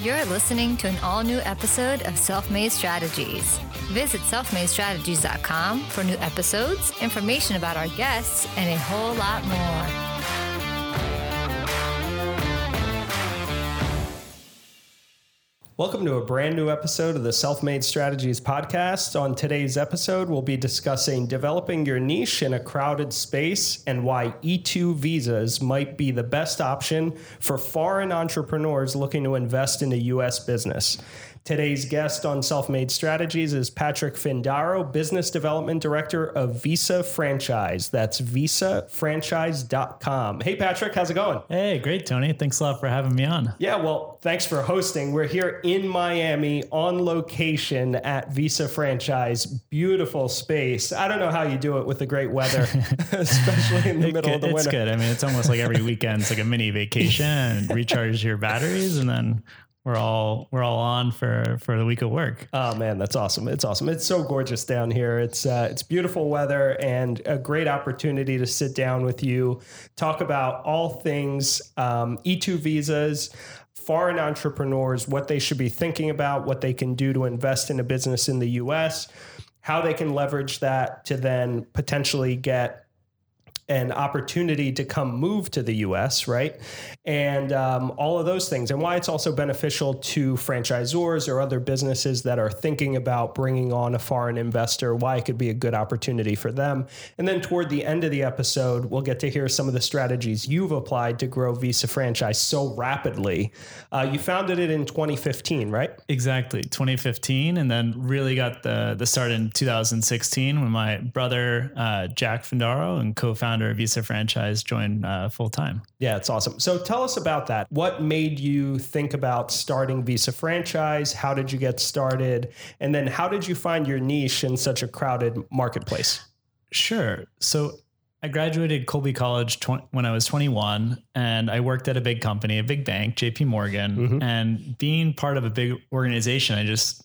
You're listening to an all new episode of Self Made Strategies. Visit selfmadestrategies.com for new episodes, information about our guests, and a whole lot more. Welcome to a brand new episode of the Self Made Strategies podcast. On today's episode, we'll be discussing developing your niche in a crowded space and why E2 visas might be the best option for foreign entrepreneurs looking to invest in a U.S. business. Today's guest on Self Made Strategies is Patrick Findaro, Business Development Director of Visa Franchise. That's visafranchise.com. Hey, Patrick, how's it going? Hey, great, Tony. Thanks a lot for having me on. Yeah, well, thanks for hosting. We're here in Miami on location at Visa Franchise. Beautiful space. I don't know how you do it with the great weather, especially in the middle of the winter. it's good. I mean, it's almost like every weekend, it's like a mini vacation recharge your batteries, and then we're all we're all on for for the week of work. Oh man, that's awesome! It's awesome. It's so gorgeous down here. It's uh, it's beautiful weather and a great opportunity to sit down with you, talk about all things um, E2 visas, foreign entrepreneurs, what they should be thinking about, what they can do to invest in a business in the U.S., how they can leverage that to then potentially get an opportunity to come move to the US, right? And um, all of those things, and why it's also beneficial to franchisors or other businesses that are thinking about bringing on a foreign investor, why it could be a good opportunity for them. And then toward the end of the episode, we'll get to hear some of the strategies you've applied to grow Visa franchise so rapidly. Uh, you founded it in 2015, right? Exactly, 2015, and then really got the the start in 2016 when my brother uh, Jack Findaro and co-founder of Visa Franchise joined uh, full time. Yeah, it's awesome. So tell us about that. What made you think about starting Visa Franchise? How did you get started? And then how did you find your niche in such a crowded marketplace? Sure. So I graduated Colby College tw- when I was 21, and I worked at a big company, a big bank, JP Morgan. Mhm. And being part of a big organization, I just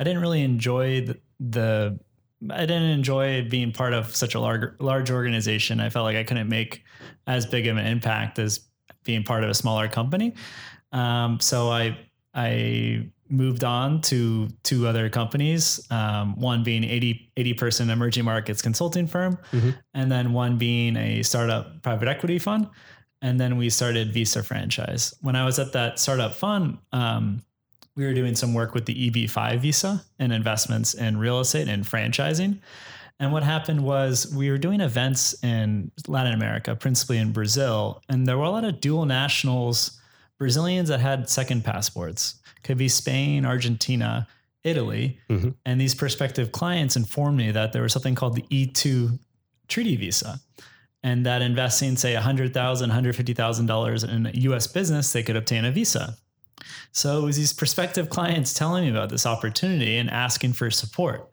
I didn't really enjoy the, the I didn't enjoy being part of such a large large organization. I felt like I couldn't make as big of an impact as being part of a smaller company. Um, so I I moved on to two other companies, um, one being 80, 80 person emerging markets consulting firm, Mhm. and then one being a startup private equity fund. And then we started Visa Franchise. When I was at that startup fund, um, we were doing some work with the EB5 visa and investments in real estate and franchising. And what happened was we were doing events in Latin America, principally in Brazil, and there were a lot of dual nationals, Brazilians that had second passports, could be Spain, Argentina, Italy. Mhm. And these prospective clients informed me that there was something called the E2 treaty visa. And that investing, say, $100,000, $150,000 in a US business, they could obtain a visa. So it was these prospective clients telling me about this opportunity and asking for support.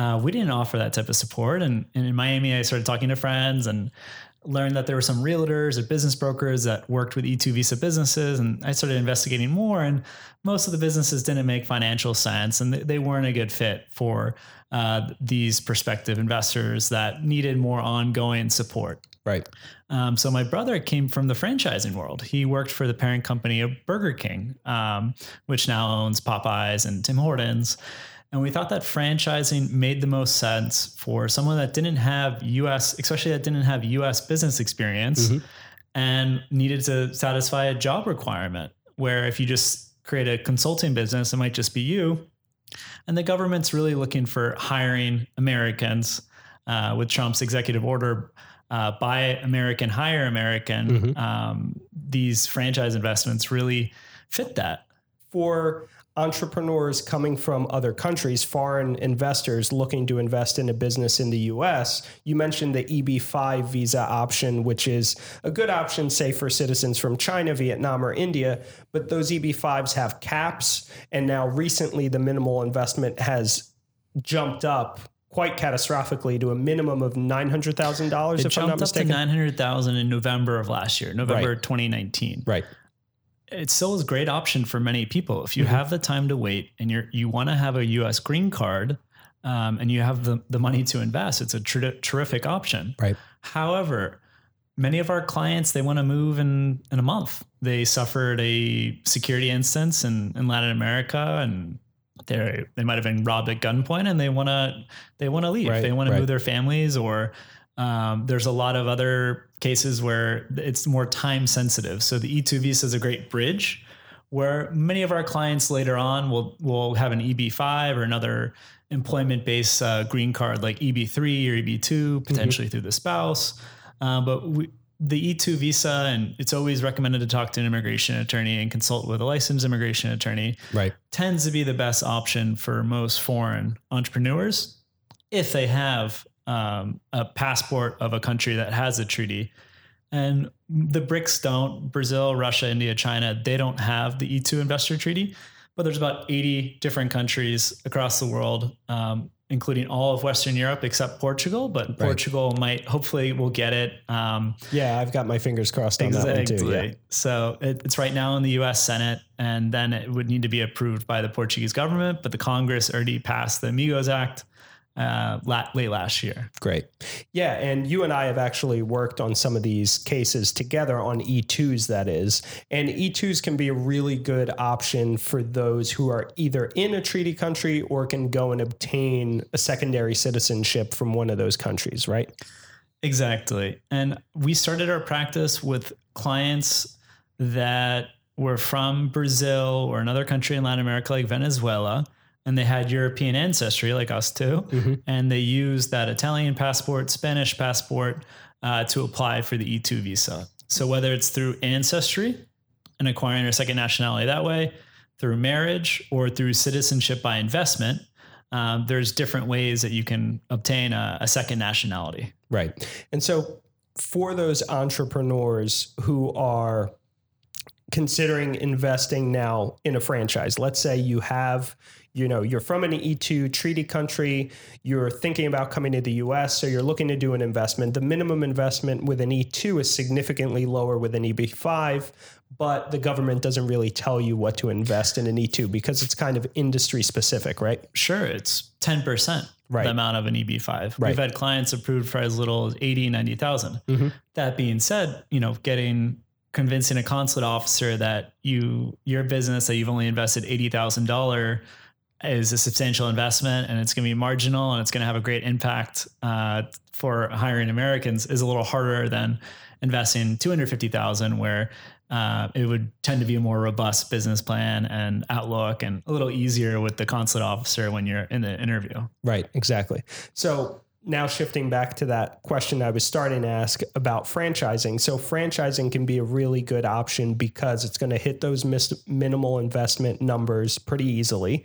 Uh, we didn't offer that type of support. And, and in Miami, I started talking to friends and learned that there were some realtors or business brokers that worked with E2 visa businesses. And I started investigating more. And most of the businesses didn't make financial sense and they, weren't a good fit for uh, these prospective investors that needed more ongoing support. Right. Um, so my brother came from the franchising world. He worked for the parent company of Burger King, um, which now owns Popeyes and Tim Hortons. And we thought that franchising made the most sense for someone that didn't have US, especially that didn't have US business experience Mhm. and needed to satisfy a job requirement. Where if you just create a consulting business, it might just be you. And the government's really looking for hiring Americans uh, with Trump's executive order uh, buy American, hire American. Mhm. Um, these franchise investments really fit that. For entrepreneurs coming from other countries, foreign investors looking to invest in a business in the US, you mentioned the EB5 visa option, which is a good option, say, for citizens from China, Vietnam, or India. But those EB5s have caps. And now recently, the minimal investment has jumped up quite catastrophically to a minimum of $900,000, It if I'm not jumped up to 900,000 in November of last year, November 2019. right. It still is a great option for many people. If you Mhm. have the time to wait and you're you want to have a U.S. green card, um, and you have the the money to invest, it's a ter- terrific option. Right. However, many of our clients they want to move in in a month. They suffered a security instance in, in Latin America and they they might have been robbed at gunpoint and they want to they want to leave. Right, they want to move their families or um, there's a lot of other cases where it's more time sensitive. So the E2 visa is a great bridge where many of our clients later on will will have an EB5 or another employment based uh, green card like EB3 or EB2 potentially through the spouse. Uh, but we, the E2 visa, and it's always recommended to talk to an immigration attorney and consult with a licensed immigration attorney Right. tends to be the best option for most foreign entrepreneurs if they have um, a passport of a country that has a treaty. And the BRICS don't, Brazil, Russia, India, China, they don't have the E2 investor treaty, but there's about 80 different countries across the world, um, including all of Western Europe except Portugal, but Portugal might, hopefully will get it. Um, Yeah, I've got my fingers crossed on that one too. Yeah. so it, it's right now in the U.S. Senate, and then it would need to be approved by the Portuguese government. But the Congress already passed the Amigos Act uh, late last year. Great. Yeah. And you and I have actually worked on some of these cases together on E2s, that is. And E2s can be a really good option for those who are either in a treaty country or can go and obtain a secondary citizenship from one of those countries, right? Exactly. And we started our practice with clients that were from Brazil or another country in Latin America, like Venezuela, and they had European ancestry, like us too. And they used that Italian passport, Spanish passport uh, to apply for the E2 visa. So whether it's through ancestry and acquiring a second nationality that way, through marriage, or through citizenship by investment, um, there's different ways that you can obtain a, a second nationality. Right. And so for those entrepreneurs who are considering investing now in a franchise, let's say you have, you know, you're from an E2 treaty country, you're thinking about coming to the US, so you're looking to do an investment. The minimum investment with an E2 is significantly lower with an EB5, but the government doesn't really tell you what to invest in an E2 because it's kind of industry specific, right? Sure, it's 10% Right. the amount of an EB5. Right. We've had clients approved for as little as 80, 90,000. Mhm. That being said, you know, getting convincing a consulate officer that you your business that you've only invested $80,000 is a substantial investment and it's going to be marginal and it's going to have a great impact uh, for hiring Americans is a little harder than investing 250,000 where uh, it would tend to be a more robust business plan and outlook and a little easier with the consulate officer when you're in the interview. Right, exactly. So now shifting back to that question I was starting to ask about franchising. So franchising can be a really good option because it's going to hit those mis- minimal investment numbers pretty easily.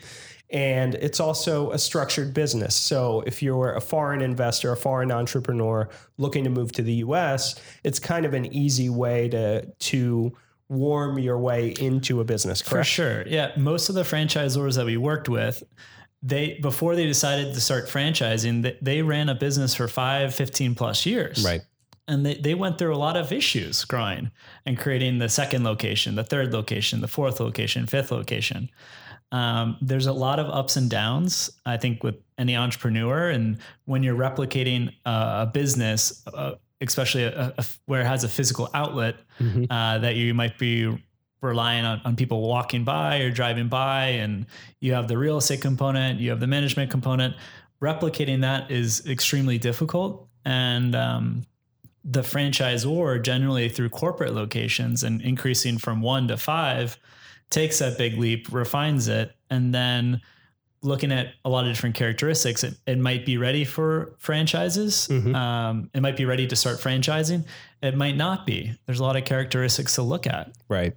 And it's also a structured business. So if you're a foreign investor, a foreign entrepreneur looking to move to the US, it's kind of an easy way to to warm your way into a business, For sure. Yeah. Most of the franchisors that we worked with, they before they decided to start franchising, they, they ran a business for five, 15 plus years. Right. And they, they went through a lot of issues growing and creating the second location, the third location, the fourth location, fifth location. Um, there's a lot of ups and downs, I think, with any entrepreneur. And when you're replicating a, a business, uh, especially a, a, where it has a physical outlet, Mhm. uh, that you might be relying on, on people walking by or driving by, and you have the real estate component, you have the management component. Replicating that is extremely difficult. And um, the franchisor, generally through corporate locations and increasing from one to five, takes that big leap, refines it, and then looking at a lot of different characteristics, it, it might be ready for franchises. Mhm. Um, it might be ready to start franchising. It might not be. There's a lot of characteristics to look at. Right.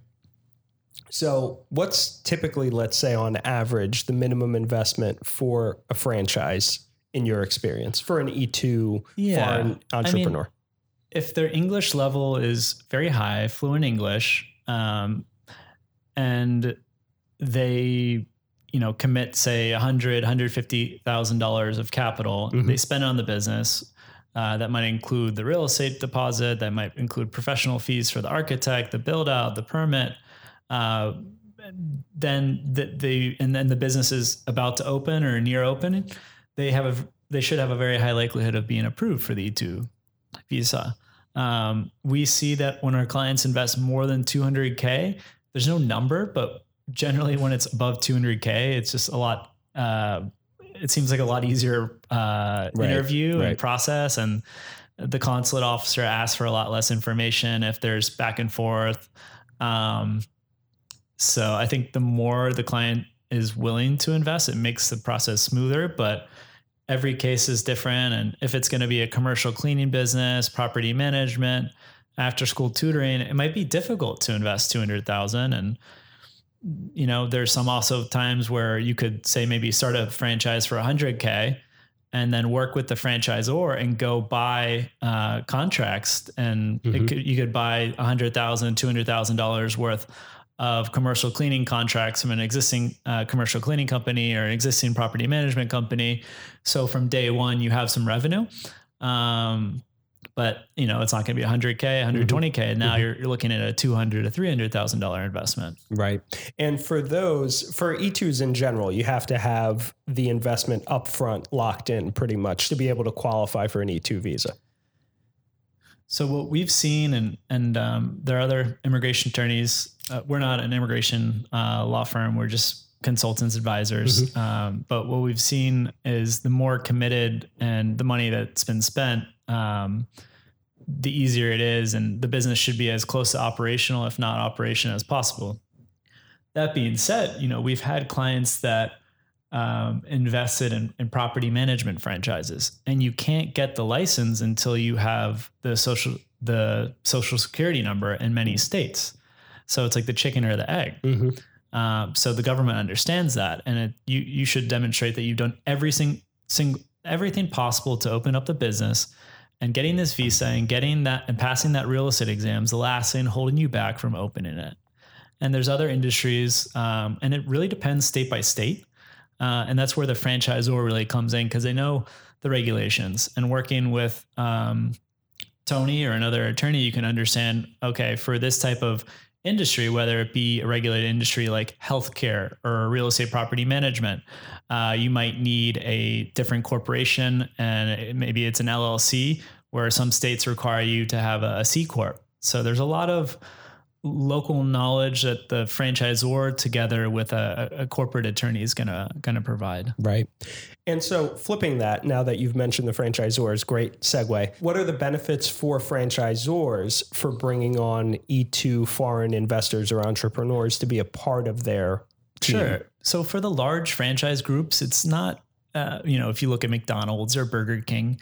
So, what's typically, let's say, on average, the minimum investment for a franchise in your experience for an E2 Yeah. foreign I mean, entrepreneur? if their English level is very high, fluent English, um, and they, you know, commit say a hundred, hundred fifty thousand dollars of capital, Mhm. they spend on the business. Uh, that might include the real estate deposit. That might include professional fees for the architect, the build out, the permit. Uh, then the, the and then the business is about to open or near open, They have a they should have a very high likelihood of being approved for the E2 visa. Um, we see that when our clients invest more than 200K, there's no number, but generally when it's above 200K, it's just a lot, uh, it seems like a lot easier uh, Right, interview right. and process. And the consulate officer asks for a lot less information if there's back and forth. Um, so I think the more the client is willing to invest, it makes the process smoother. But every case is different. And if it's going to be a commercial cleaning business, property management, after school tutoring, it might be difficult to invest 200,000 and you know, there's some also times where you could say maybe start a franchise for 100k and then work with the franchisor and go buy uh, contracts and it Mhm. could, you could buy $100,000, $200,000 worth of commercial cleaning contracts from an existing uh, commercial cleaning company or an existing property management company. So from day one, you have some revenue. Um, but you know, it's not going to be 100K, 120K. and Now Mhm. you're, you're looking at a 200 to $300,000 investment. Right. And for those, for E2s in general, you have to have the investment upfront locked in pretty much to be able to qualify for an E2 visa. So what we've seen, and and um, there are other immigration attorneys. Uh, we're not an immigration uh, law firm. We're just consultants, advisors. Um, but what we've seen is the more committed and the money that's been spent, um, the easier it is, and the business should be as close to operational, if not operation, as possible. That being said, you know we've had clients that um, invested in, in property management franchises, and you can't get the license until you have the social the social security number in many states. So it's like the chicken or the egg. Mm-hmm. Um, so the government understands that, and it, you you should demonstrate that you've done every sing, sing, everything possible to open up the business. And getting this visa and getting that and passing that real estate exam is the last thing holding you back from opening it. And there's other industries, um, and it really depends state by state. Uh, and that's where the franchisor really comes in because they know the regulations. And working with um, Tony or another attorney, you can understand okay, for this type of industry, whether it be a regulated industry like healthcare or real estate property management, uh, you might need a different corporation and maybe it's an LLC where some states require you to have a, a C corp. So there's a lot of local knowledge that the franchisor together with a, a corporate attorney is gonna gonna provide. Right. And so, flipping that, now that you've mentioned the franchisors, great segue. What are the benefits for franchisors for bringing on E2 foreign investors or entrepreneurs to be a part of their team? Sure. So for the large franchise groups, it's not, uh, you know, if you look at McDonald's or Burger King,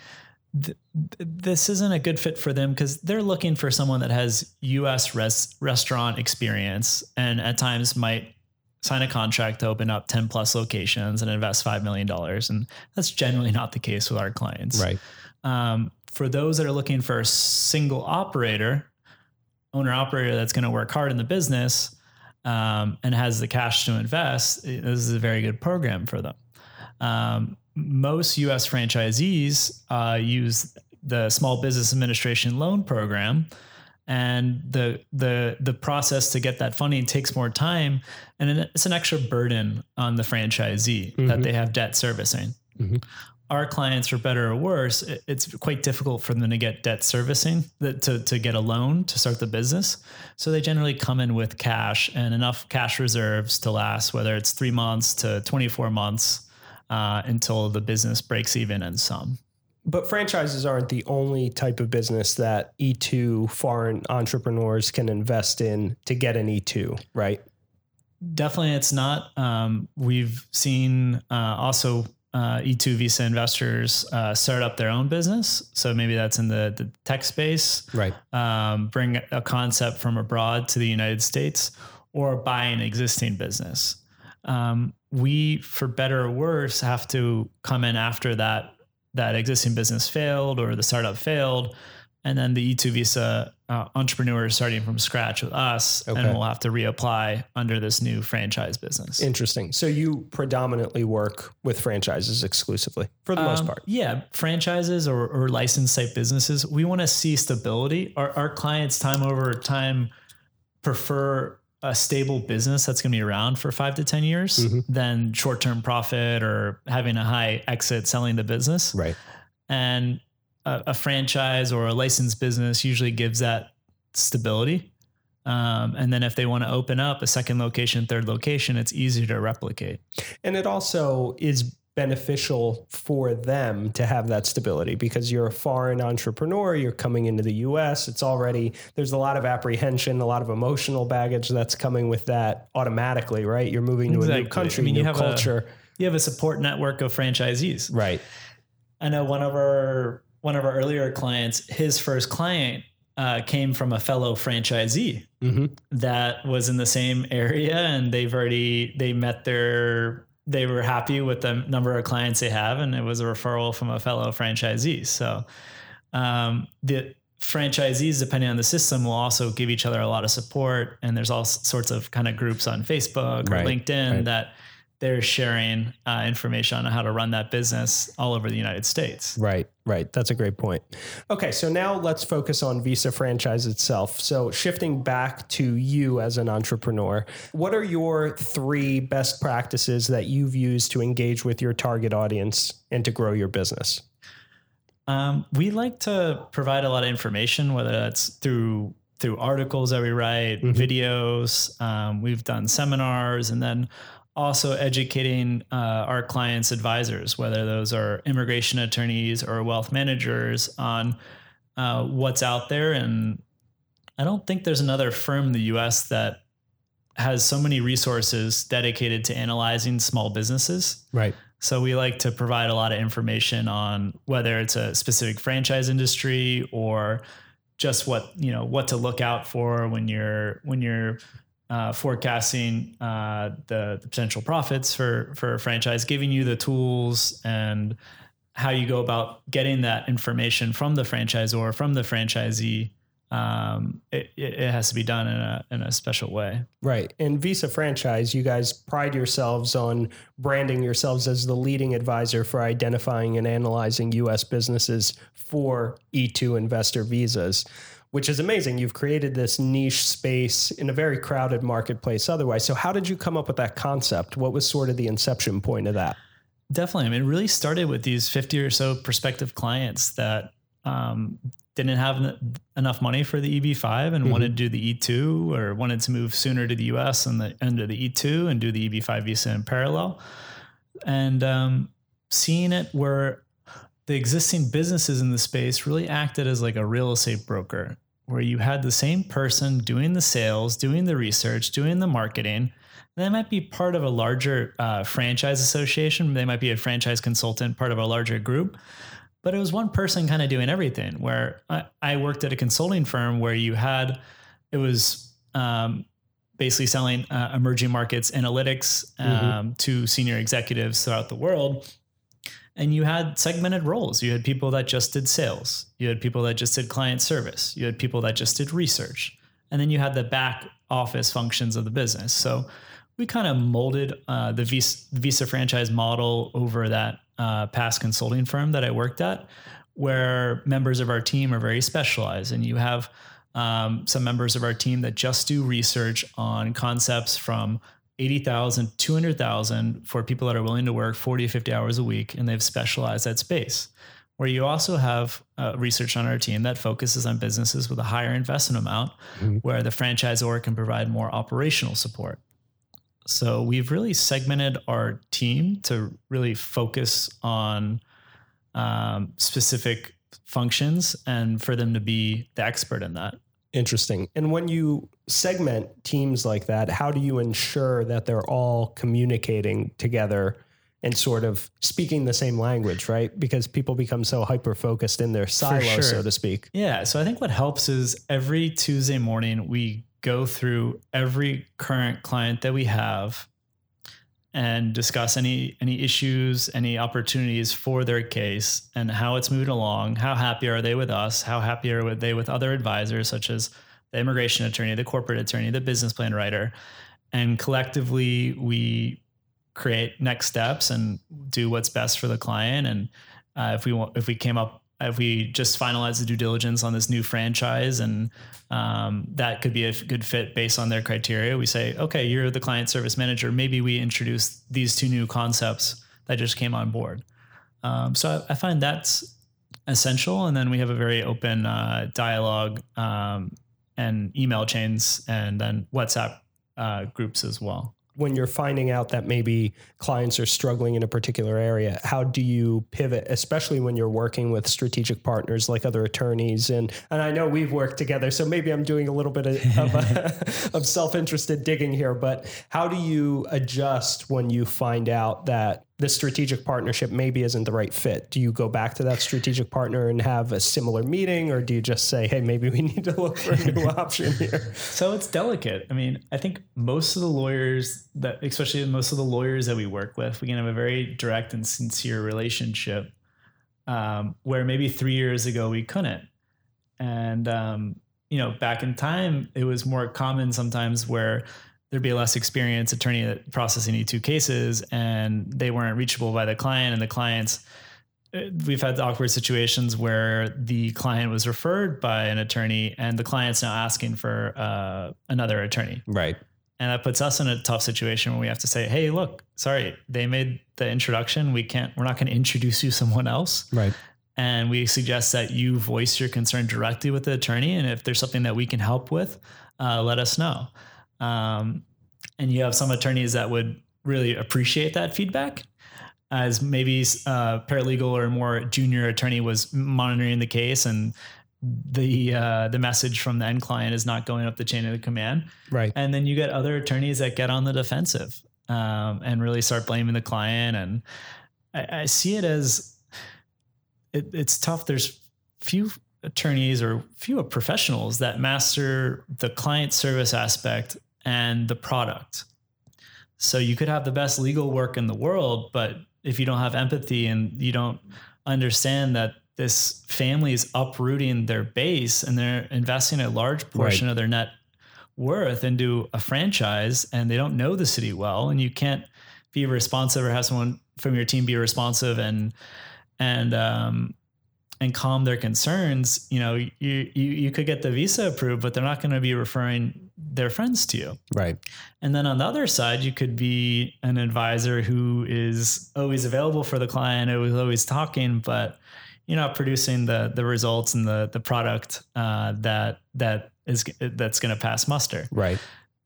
th- th- this isn't a good fit for them because they're looking for someone that has U.S. Res- restaurant experience and at times might sign a contract to open up 10 plus locations and invest $5 million. And that's generally not the case with our clients. Right. Um, for those that are looking for a single operator, owner operator that's going to work hard in the business um, and has the cash to invest, this is a very good program for them. Um, most U.S. franchisees uh, use the Small Business Administration Loan Program, and the the the process to get that funding takes more time, and it's an extra burden on the franchisee that Mhm. they have debt servicing. Mhm. Our clients, for better or worse, it's quite difficult for them to get debt servicing to to get a loan to start the business. So they generally come in with cash and enough cash reserves to last, whether it's three months to twenty four months uh, until the business breaks even and some. But franchises aren't the only type of business that E2 foreign entrepreneurs can invest in to get an E2, right? Definitely, it's not. Um, we've seen uh, also uh, E2 visa investors uh, start up their own business. So maybe that's in the, the tech space, Right. um, bring a concept from abroad to the United States, or buy an existing business. Um, we, for better or worse, have to come in after that that existing business failed or the startup failed, and then the E2 visa uh, entrepreneur is starting from scratch with us, Okay. and we'll have to reapply under this new franchise business. Interesting. So you predominantly work with franchises exclusively for the most Um, part. Yeah, franchises or, or licensed type businesses, we want to see stability. Our, our clients, time over time, prefer a stable business that's going to be around for five to 10 years Mhm. than short term profit or having a high exit selling the business. Right. And a, a franchise or a licensed business usually gives that stability. Um, and then if they want to open up a second location, third location, it's easier to replicate. And it also is beneficial for them to have that stability because you're a foreign entrepreneur, you're coming into the US, it's already there's a lot of apprehension, a lot of emotional baggage that's coming with that automatically, right? You're moving to exactly. a new country, I mean, new you have culture. A, you have a support network of franchisees. Right. I know one of our one of our earlier clients, his first client uh, came from a fellow franchisee mm-hmm. that was in the same area and they've already they met their they were happy with the number of clients they have, and it was a referral from a fellow franchisee. So um, the franchisees, depending on the system, will also give each other a lot of support. And there's all sorts of kind of groups on Facebook or LinkedIn right. that they're sharing uh, information on how to run that business all over the United States. Right, right. That's a great point. Okay, so now let's focus on Visa franchise itself. So, shifting back to you as an entrepreneur, what are your three best practices that you've used to engage with your target audience and to grow your business? Um, we like to provide a lot of information, whether that's through through articles that we write, mm-hmm. videos. Um, we've done seminars, and then also educating uh, our clients' advisors, whether those are immigration attorneys or wealth managers, on uh, what's out there. And I don't think there's another firm in the US that has so many resources dedicated to analyzing small businesses. Right. So we like to provide a lot of information on whether it's a specific franchise industry or just what you know what to look out for when you're when you're uh, forecasting uh, the, the, potential profits for for a franchise, giving you the tools and how you go about getting that information from the franchisor, from the franchisee. Um, it, it has to be done in a in a special way. Right. In Visa franchise, you guys pride yourselves on branding yourselves as the leading advisor for identifying and analyzing U.S. businesses for E2 investor visas which is amazing. You've created this niche space in a very crowded marketplace otherwise. So, how did you come up with that concept? What was sort of the inception point of that? Definitely. I mean, it really started with these 50 or so prospective clients that um, didn't have enough money for the EB5 and mm-hmm. wanted to do the E2 or wanted to move sooner to the US and the end of the E2 and do the EB5 visa in parallel. And um, seeing it where the existing businesses in the space really acted as like a real estate broker where you had the same person doing the sales, doing the research, doing the marketing. They might be part of a larger uh, franchise association. They might be a franchise consultant, part of a larger group. But it was one person kind of doing everything. Where I, I, worked at a consulting firm where you had, it was um, basically selling uh, emerging markets analytics mm-hmm. um, mm-hmm. to senior executives throughout the world and you had segmented roles. You had people that just did sales, you had people that just did client service, you had people that just did research, and then you had the back office functions of the business. So we kind of molded uh, the Visa, Visa, franchise model over that uh, past consulting firm that I worked at, where members of our team are very specialized, and you have um, some members of our team that just do research on concepts from 80,000, 200,000 for people that are willing to work 40 50 hours a week and they've specialized that space. Where you also have uh, research on our team that focuses on businesses with a higher investment amount, mm-hmm. where the franchisor can provide more operational support. So we've really segmented our team to really focus on um, specific functions and for them to be the expert in that. Interesting. And when you segment teams like that, how do you ensure that they're all communicating together and sort of speaking the same language, right? Because people become so hyper focused in their silo, sure. so to speak. Yeah. So I think what helps is every Tuesday morning we go through every current client that we have and discuss any any issues, any opportunities for their case, and how it's moving along. How happy are they with us? How happy are they with other advisors, such as the immigration attorney, the corporate attorney, the business plan writer, and collectively we create next steps and do what's best for the client. And uh, if we want, if we came up we just finalize the due diligence on this new franchise and um, that could be a good fit based on their criteria, we say, okay, you're the client service manager. Maybe we introduce these two new concepts that just came on board. Um, so I, I, find that's essential. And then we have a very open uh, dialogue um, and email chains and then WhatsApp uh, groups as well when you're finding out that maybe clients are struggling in a particular area, how do you pivot, especially when you're working with strategic partners like other attorneys? And and I know we've worked together, so maybe I'm doing a little bit of, of, of self-interested digging here. But how do you adjust when you find out that the strategic partnership maybe isn't the right fit? Do you go back to that strategic partner and have a similar meeting, or do you just say, hey, maybe we need to look for a new option here? So it's delicate. I mean, I think most of the lawyers that, especially most of the lawyers that we work with, we can have a very direct and sincere relationship um, where maybe three years ago we couldn't. And, um, you know, back in time, it was more common sometimes where there'd be a less experienced attorney processing E2 cases and they weren't reachable by the client and the clients uh, we've had awkward situations where the client was referred by an attorney and the client's now asking for uh, another attorney. Right. And that puts us in a tough situation where we have to say hey look sorry they made the introduction. We can't we're not going to introduce you someone else. Right. And we suggest that you voice your concern directly with the attorney and if there's something that we can help with uh, let us know um, and you have some attorneys that would really appreciate that feedback as maybe a uh, paralegal or more junior attorney was monitoring the case and the uh, the message from the end client is not going up the chain of command. Right. And then you get other attorneys that get on the defensive um, and really start blaming the client. And I, I see it as it, it's tough. There's few attorneys or few professionals that master the client service aspect and the product. So you could have the best legal work in the world, but if you don't have empathy and you don't understand that this family is uprooting their base and they're investing a large portion right. of their net worth into a franchise and they don't know the city well and you can't be responsive or have someone from your team be responsive and and um and calm their concerns, you know, you you you could get the visa approved, but they're not going to be referring their friends to you. Right. And then on the other side, you could be an advisor who is always available for the client, is always talking, but you're not producing the the results and the the product uh, that that is that's going to pass muster. Right.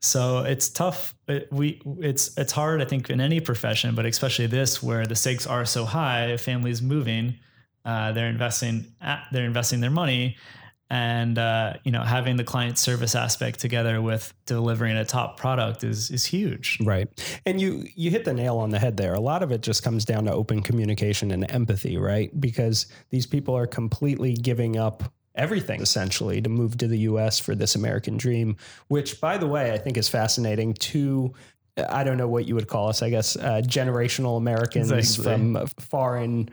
So it's tough. It, we it's it's hard, I think, in any profession, but especially this, where the stakes are so high, families moving uh, they're investing at, they're investing their money and uh, you know having the client service aspect together with delivering a top product is is huge. Right. And you you hit the nail on the head there. A lot of it just comes down to open communication and empathy right? Because these people are completely giving up everything essentially to move to the US for this American dream which by the way I think is fascinating to I don't know what you would call us I guess uh, generational Americans exactly. from foreign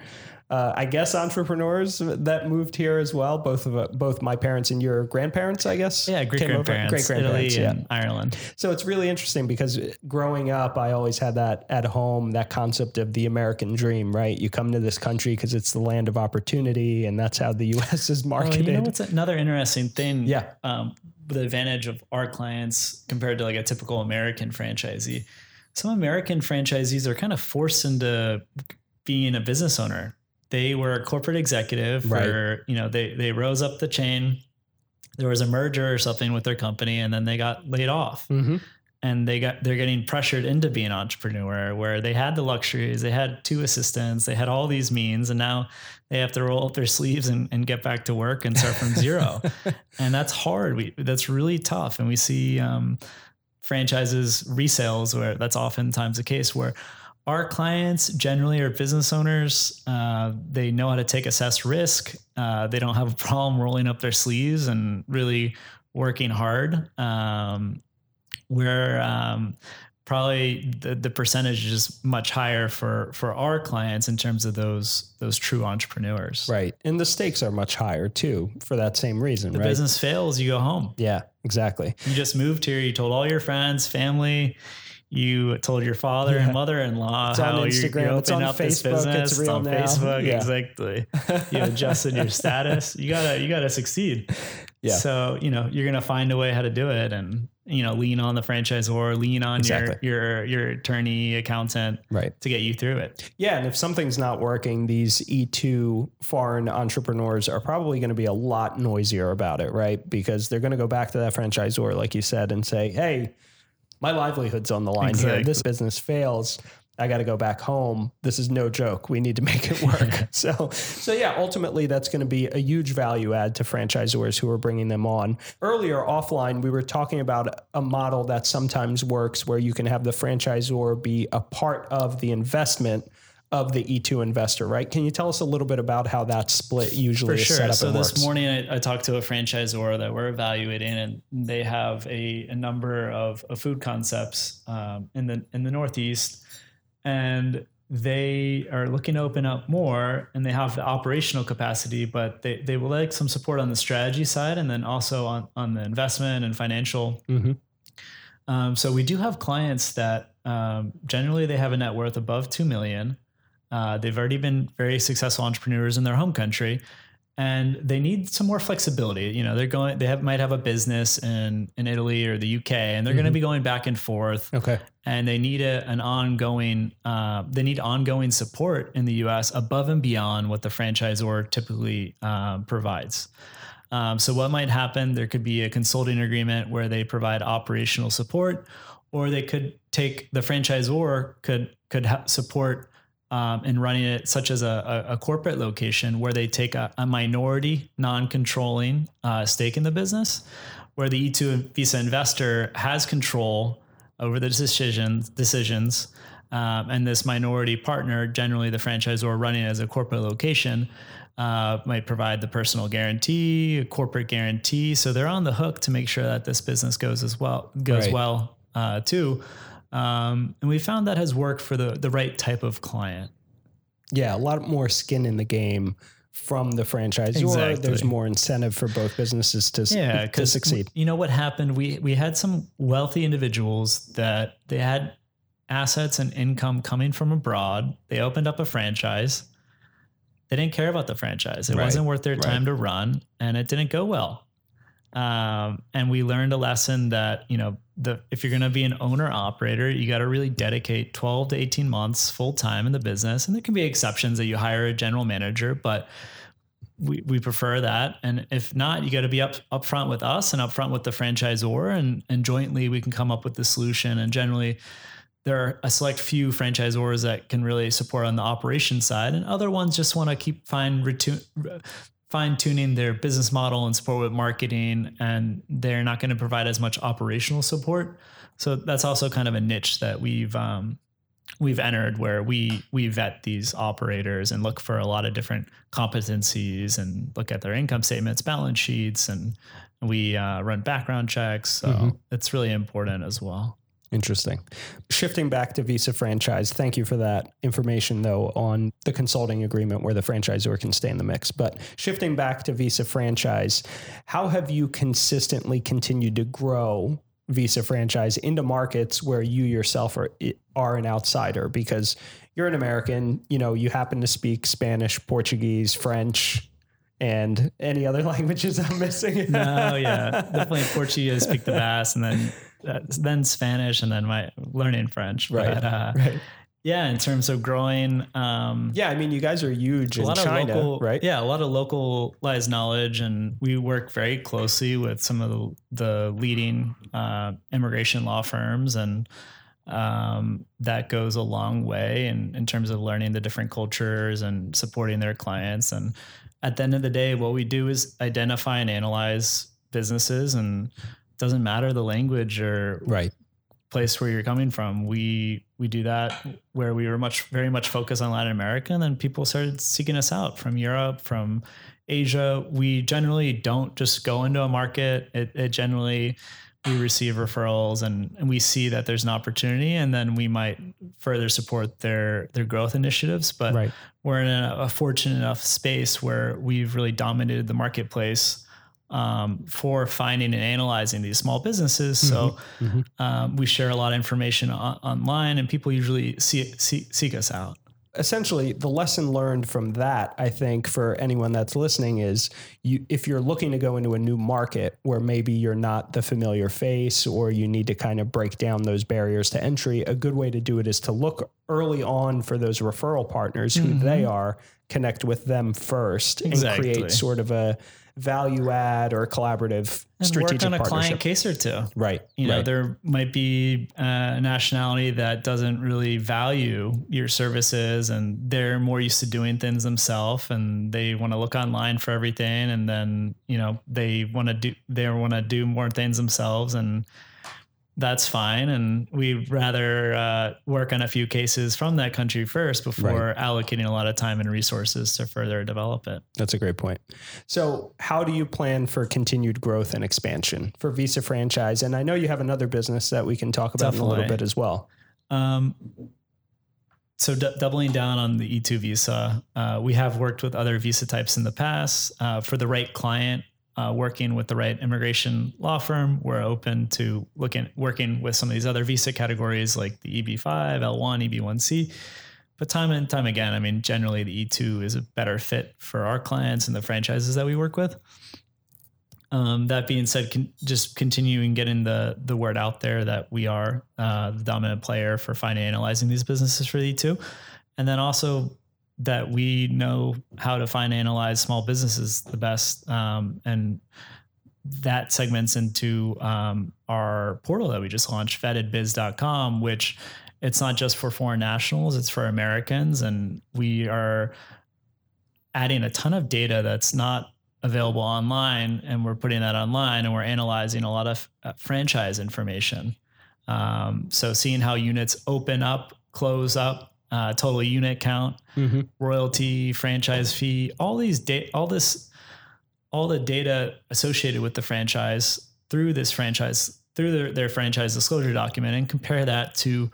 uh, I guess entrepreneurs that moved here as well. Both of uh, both my parents and your grandparents, I guess. Yeah, great grandparents, great grandparents, yeah. Ireland. So it's really interesting because growing up, I always had that at home, that concept of the American dream. Right, you come to this country because it's the land of opportunity, and that's how the U.S. is marketed. Oh, you know what's another interesting thing? Yeah. Um, the advantage of our clients compared to like a typical American franchisee. Some American franchisees are kind of forced into being a business owner they were a corporate executive right. you know they they rose up the chain. There was a merger or something with their company and then they got laid off. Mm-hmm. and they got they're getting pressured into being an entrepreneur where they had the luxuries they had two assistants they had all these means and now they have to roll up their sleeves and, and get back to work and start from zero. And that's hard. We that's really tough. And we see um, franchises resales where that's oftentimes the case where our clients generally are business owners. Uh, they know how to take assess risk. Uh, they don't have a problem rolling up their sleeves and really working hard. Um, where um, probably the, the percentage is much higher for for our clients in terms of those those true entrepreneurs. Right, and the stakes are much higher too for that same reason. The right? business fails, you go home. Yeah, exactly. You just moved here. You told all your friends, family you told your father yeah. and mother-in-law it's how on Instagram, you, you it's on up Facebook, this business. It's, real on now. Facebook, yeah. exactly. You adjusted your status. You gotta, you gotta succeed. Yeah. So, you know, you're going to find a way how to do it and, you know, lean on the franchisor, lean on Exactly. your, your, your attorney, accountant Right. to get you through it. Yeah, and if something's not working, these E2 foreign entrepreneurs are probably going to be a lot noisier about it, right? Because they're going to go back to that franchisor, like you said, and say, hey, my livelihood's on the line here. Exactly. This business fails. I got to go back home. This is no joke. We need to make it work. so, so yeah, ultimately that's going to be a huge value add to franchisors who are bringing them on. Earlier offline, we were talking about a model that sometimes works where you can have the franchisor be a part of the investment of the E2 investor, right? Can you tell us a little bit about how that split usually For is set sure. up So this works? morning I, I talked to a franchisor that we're evaluating, and they have a, a number of, of food concepts um, in the in the Northeast, and they are looking to open up more, and they have the operational capacity, but they they will like some support on the strategy side, and then also on on the investment and financial. Mhm. Um, so we do have clients that um, generally they have a net worth above two million. Uh, they've already been very successful entrepreneurs in their home country, and they need some more flexibility. You know, they're going, they have might have a business in in Italy or the UK, and they're going to be going back and forth, Okay. and they need a, an ongoing, uh, they need ongoing support in the U.S. above and beyond what the franchisor typically um, provides. Um, so what might happen? There could be a consulting agreement where they provide operational support, or they could take the franchisor could could ha- support um, in running it, such as a, a, corporate location where they take a, a minority, non-controlling uh, stake in the business, where the E2 Visa investor has control over the decisions decisions. Um, and this minority partner, generally the franchisor running as a corporate location, uh, might provide the personal guarantee, a corporate guarantee. So they're on the hook to make sure that this business goes as well goes Right. well uh, too. Um, and we found that has worked for the the right type of client. Yeah, a lot more skin in the game from the franchisor. Exactly. There's more incentive for both businesses to, Yeah, to succeed. you know what happened? We we had some wealthy individuals that they had assets and income coming from abroad. They opened up a franchise. They didn't care about the franchise. It Right, wasn't worth their right. time to run, and it didn't go well. Um, and we learned a lesson that you know the if you're going to be an owner operator, you got to really dedicate 12 to 18 months full time in the business. And there can be exceptions that you hire a general manager, but we, we prefer that. And if not, you got to be up upfront with us and upfront with the franchisor, and and jointly we can come up with the solution. And generally, there are a select few franchisors that can really support on the operation side, and other ones just want to keep fine retu- fine tuning their business model and support with marketing, and they're not going to provide as much operational support. So that's also kind of a niche that we've um, we've entered where we we vet these operators and look for a lot of different competencies and look at their income statements, balance sheets, and we uh, run background checks. So it's really important as well. Interesting. Shifting back to Visa franchise, thank you for that information, though, on the consulting agreement where the franchisor can stay in the mix. But shifting back to Visa franchise, how have you consistently continued to grow Visa franchise into markets where you yourself are are an outsider? Because you're an American, you know, you happen to speak Spanish, Portuguese, French, and any other languages I'm missing. No, yeah, definitely Portuguese, speak the bass, and then then Spanish, and then my learning French. Right, But, uh, right. Yeah, in terms of growing, um, Yeah, I mean, you guys are huge a in lot China, of local, right? Yeah, a lot of localized knowledge, and we work very closely with some of the, the leading uh, immigration law firms, and um, that goes a long way in, in terms of learning the different cultures and supporting their clients. And at the end of the day, what we do is identify and analyze businesses, and doesn't matter the language or Right. place where you're coming from. We we do that where we were much very much focused on Latin America, and then people started seeking us out from Europe, from Asia. We generally don't just go into a market. It, it generally we receive referrals and, and we see that there's an opportunity, and then we might further support their their growth initiatives. But Right. we're in a, a fortunate enough space where we've really dominated the marketplace um, for finding and analyzing these small businesses. So um, we share a lot of information on, online, and people usually see, see, seek us out. essentially the lesson learned from that i think for anyone that's listening is you if you're looking to go into a new market where maybe you're not the familiar face or you need to kind of break down those barriers to entry a good way to do it is to look early on for those referral partners who Mm-hmm. they are connect with them first Exactly. and create sort of a value add or collaborative And strategic work on a client case or two. right You know, there might be uh, a nationality that doesn't really value your services and they're more used to doing things themselves and they want to look online for everything. And then, you know, they want to do, they want to do more things themselves and that's fine. And we'd rather uh, work on a few cases from that country first before allocating a lot of time and resources to further develop it. That's a great point. So, how do you plan for continued growth and expansion for Visa franchise? And I know you have another business that we can talk about in a little bit as well. Um, so d- doubling down on the E2 visa, uh, we have worked with other visa types in the past. Uh, for the right client, uh, working with the right immigration law firm, we're open to looking working with some of these other visa categories like the EB5, L1, EB1C. But time and time again, I mean, generally the E2 is a better fit for our clients and the franchises that we work with. Um, that being said, con- just continuing getting the the word out there that we are uh, the dominant player for finding analyzing these businesses for the E-2, and then also that we know how to find analyze small businesses the best, um, and that segments into um, our portal that we just launched, vettedbiz.com, which it's not just for foreign nationals, it's for Americans, and we are adding a ton of data that's not available online and we're putting that online and we're analyzing a lot of uh, franchise information. Um, so seeing how units open up close up uh, total unit count Mm-hmm. royalty franchise fee all these data all this all the data associated with the franchise through this franchise through their, their franchise disclosure document and compare that to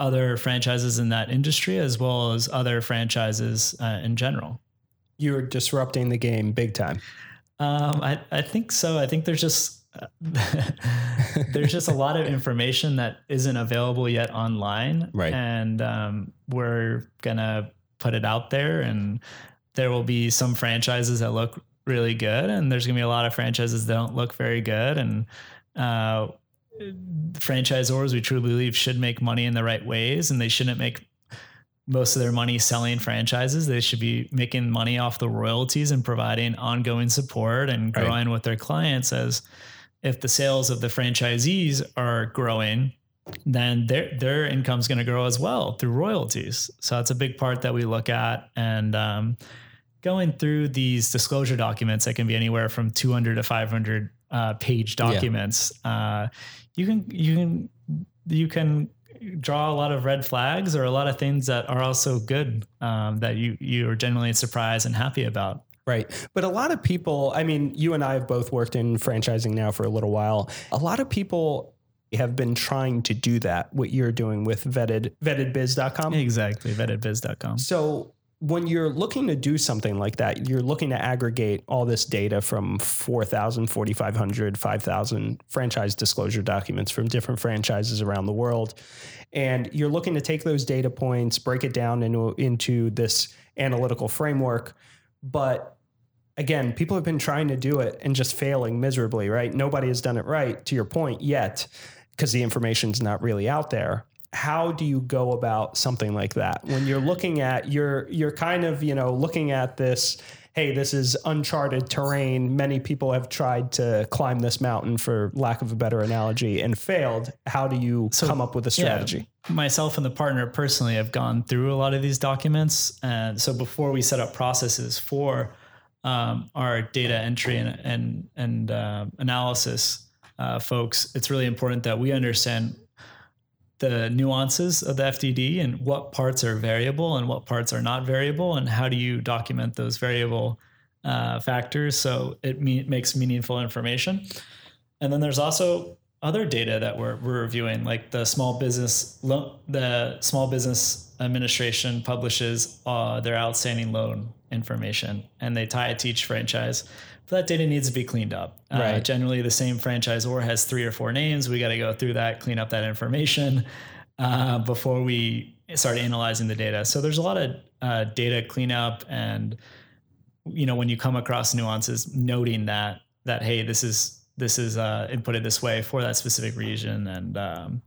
other franchises in that industry as well as other franchises uh, in general You're disrupting the game big time. um, I, I think so. I think there's just there's just a lot of information that isn't available yet online, Right. And um, we're gonna put it out there, and there will be some franchises that look really good, and there's gonna be a lot of franchises that don't look very good, and uh, franchisors we truly believe should make money in the right ways, and they shouldn't make most of their money selling franchises. They should be making money off the royalties and providing ongoing support and Right. growing with their clients as if the sales of the franchisees are growing, then their their income's going to grow as well through royalties. So that's a big part that we look at and um, going through these disclosure documents that can be anywhere from 200 to 500 uh, page Yeah. documents. Uh, you can you can you can draw a lot of red flags or a lot of things that are also good um, that you you are generally surprised and happy about. Right. But a lot of people, I mean, you and I have both worked in franchising now for a little while. A lot of people have been trying to do that, what you're doing with vetted vettedbiz.com. Exactly, vettedbiz.com. So when you're looking to do something like that, you're looking to aggregate all this data from 4,000, 4,500, 5,000 franchise disclosure documents from different franchises around the world. And you're looking to take those data points, break it down into, into this analytical framework. But again, people have been trying to do it and just failing miserably, right? Nobody has done it right, to your point, yet, because the information's not really out there. How do you go about something like that when you're looking at you're you're kind of you know looking at this? Hey, this is uncharted terrain. Many people have tried to climb this mountain, for lack of a better analogy, and failed. How do you come up with a strategy? Yeah, myself and the partner personally have gone through a lot of these documents, and so before we set up processes for um, our data entry and and, and uh, analysis uh, folks, it's really important that we understand the nuances of the FDD and what parts are variable and what parts are not variable, and how do you document those variable uh, factors so it me- makes meaningful information. And then there's also other data that we're, we're reviewing, like the small business loan, the Small Business Administration publishes uh, their outstanding loan information, and they tie it to each franchise. But that data needs to be cleaned up. Uh, generally, the same franchisor has three or four names. We got to go through that, clean up that information uh, before we start analyzing the data. So there's a lot of uh, data cleanup and you know when you come across nuances, noting that that hey, this is this is uh, inputted this way for that specific region and um,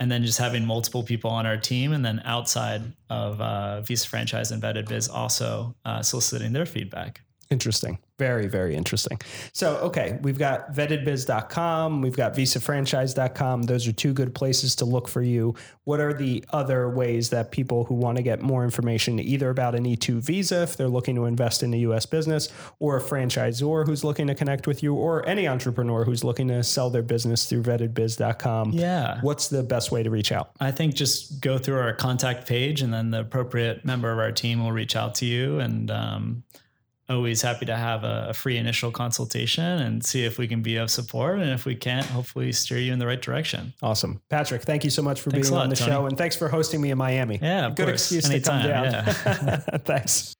and then just having multiple people on our team and then outside of uh, Visa franchise vetted biz also uh, soliciting their feedback. Interesting. Very, very interesting. So, okay, we've got vettedbiz.com, we've got visafranchise.com. Those are two good places to look for you. What are the other ways that people who want to get more information, either about an E2 visa, if they're looking to invest in a US business, or a franchisor who's looking to connect with you, or any entrepreneur who's looking to sell their business through vettedbiz.com? Yeah. What's the best way to reach out? I think just go through our contact page and then the appropriate member of our team will reach out to you and, um, always happy to have a, a, free initial consultation and see if we can be of support. And if we can't, hopefully steer you in the right direction. Awesome. Patrick, thank you so much for Thanks being lot, on the Tony. show. And thanks for hosting me in Miami. Yeah, Good course. excuse Anytime, to come down. Yeah. thanks.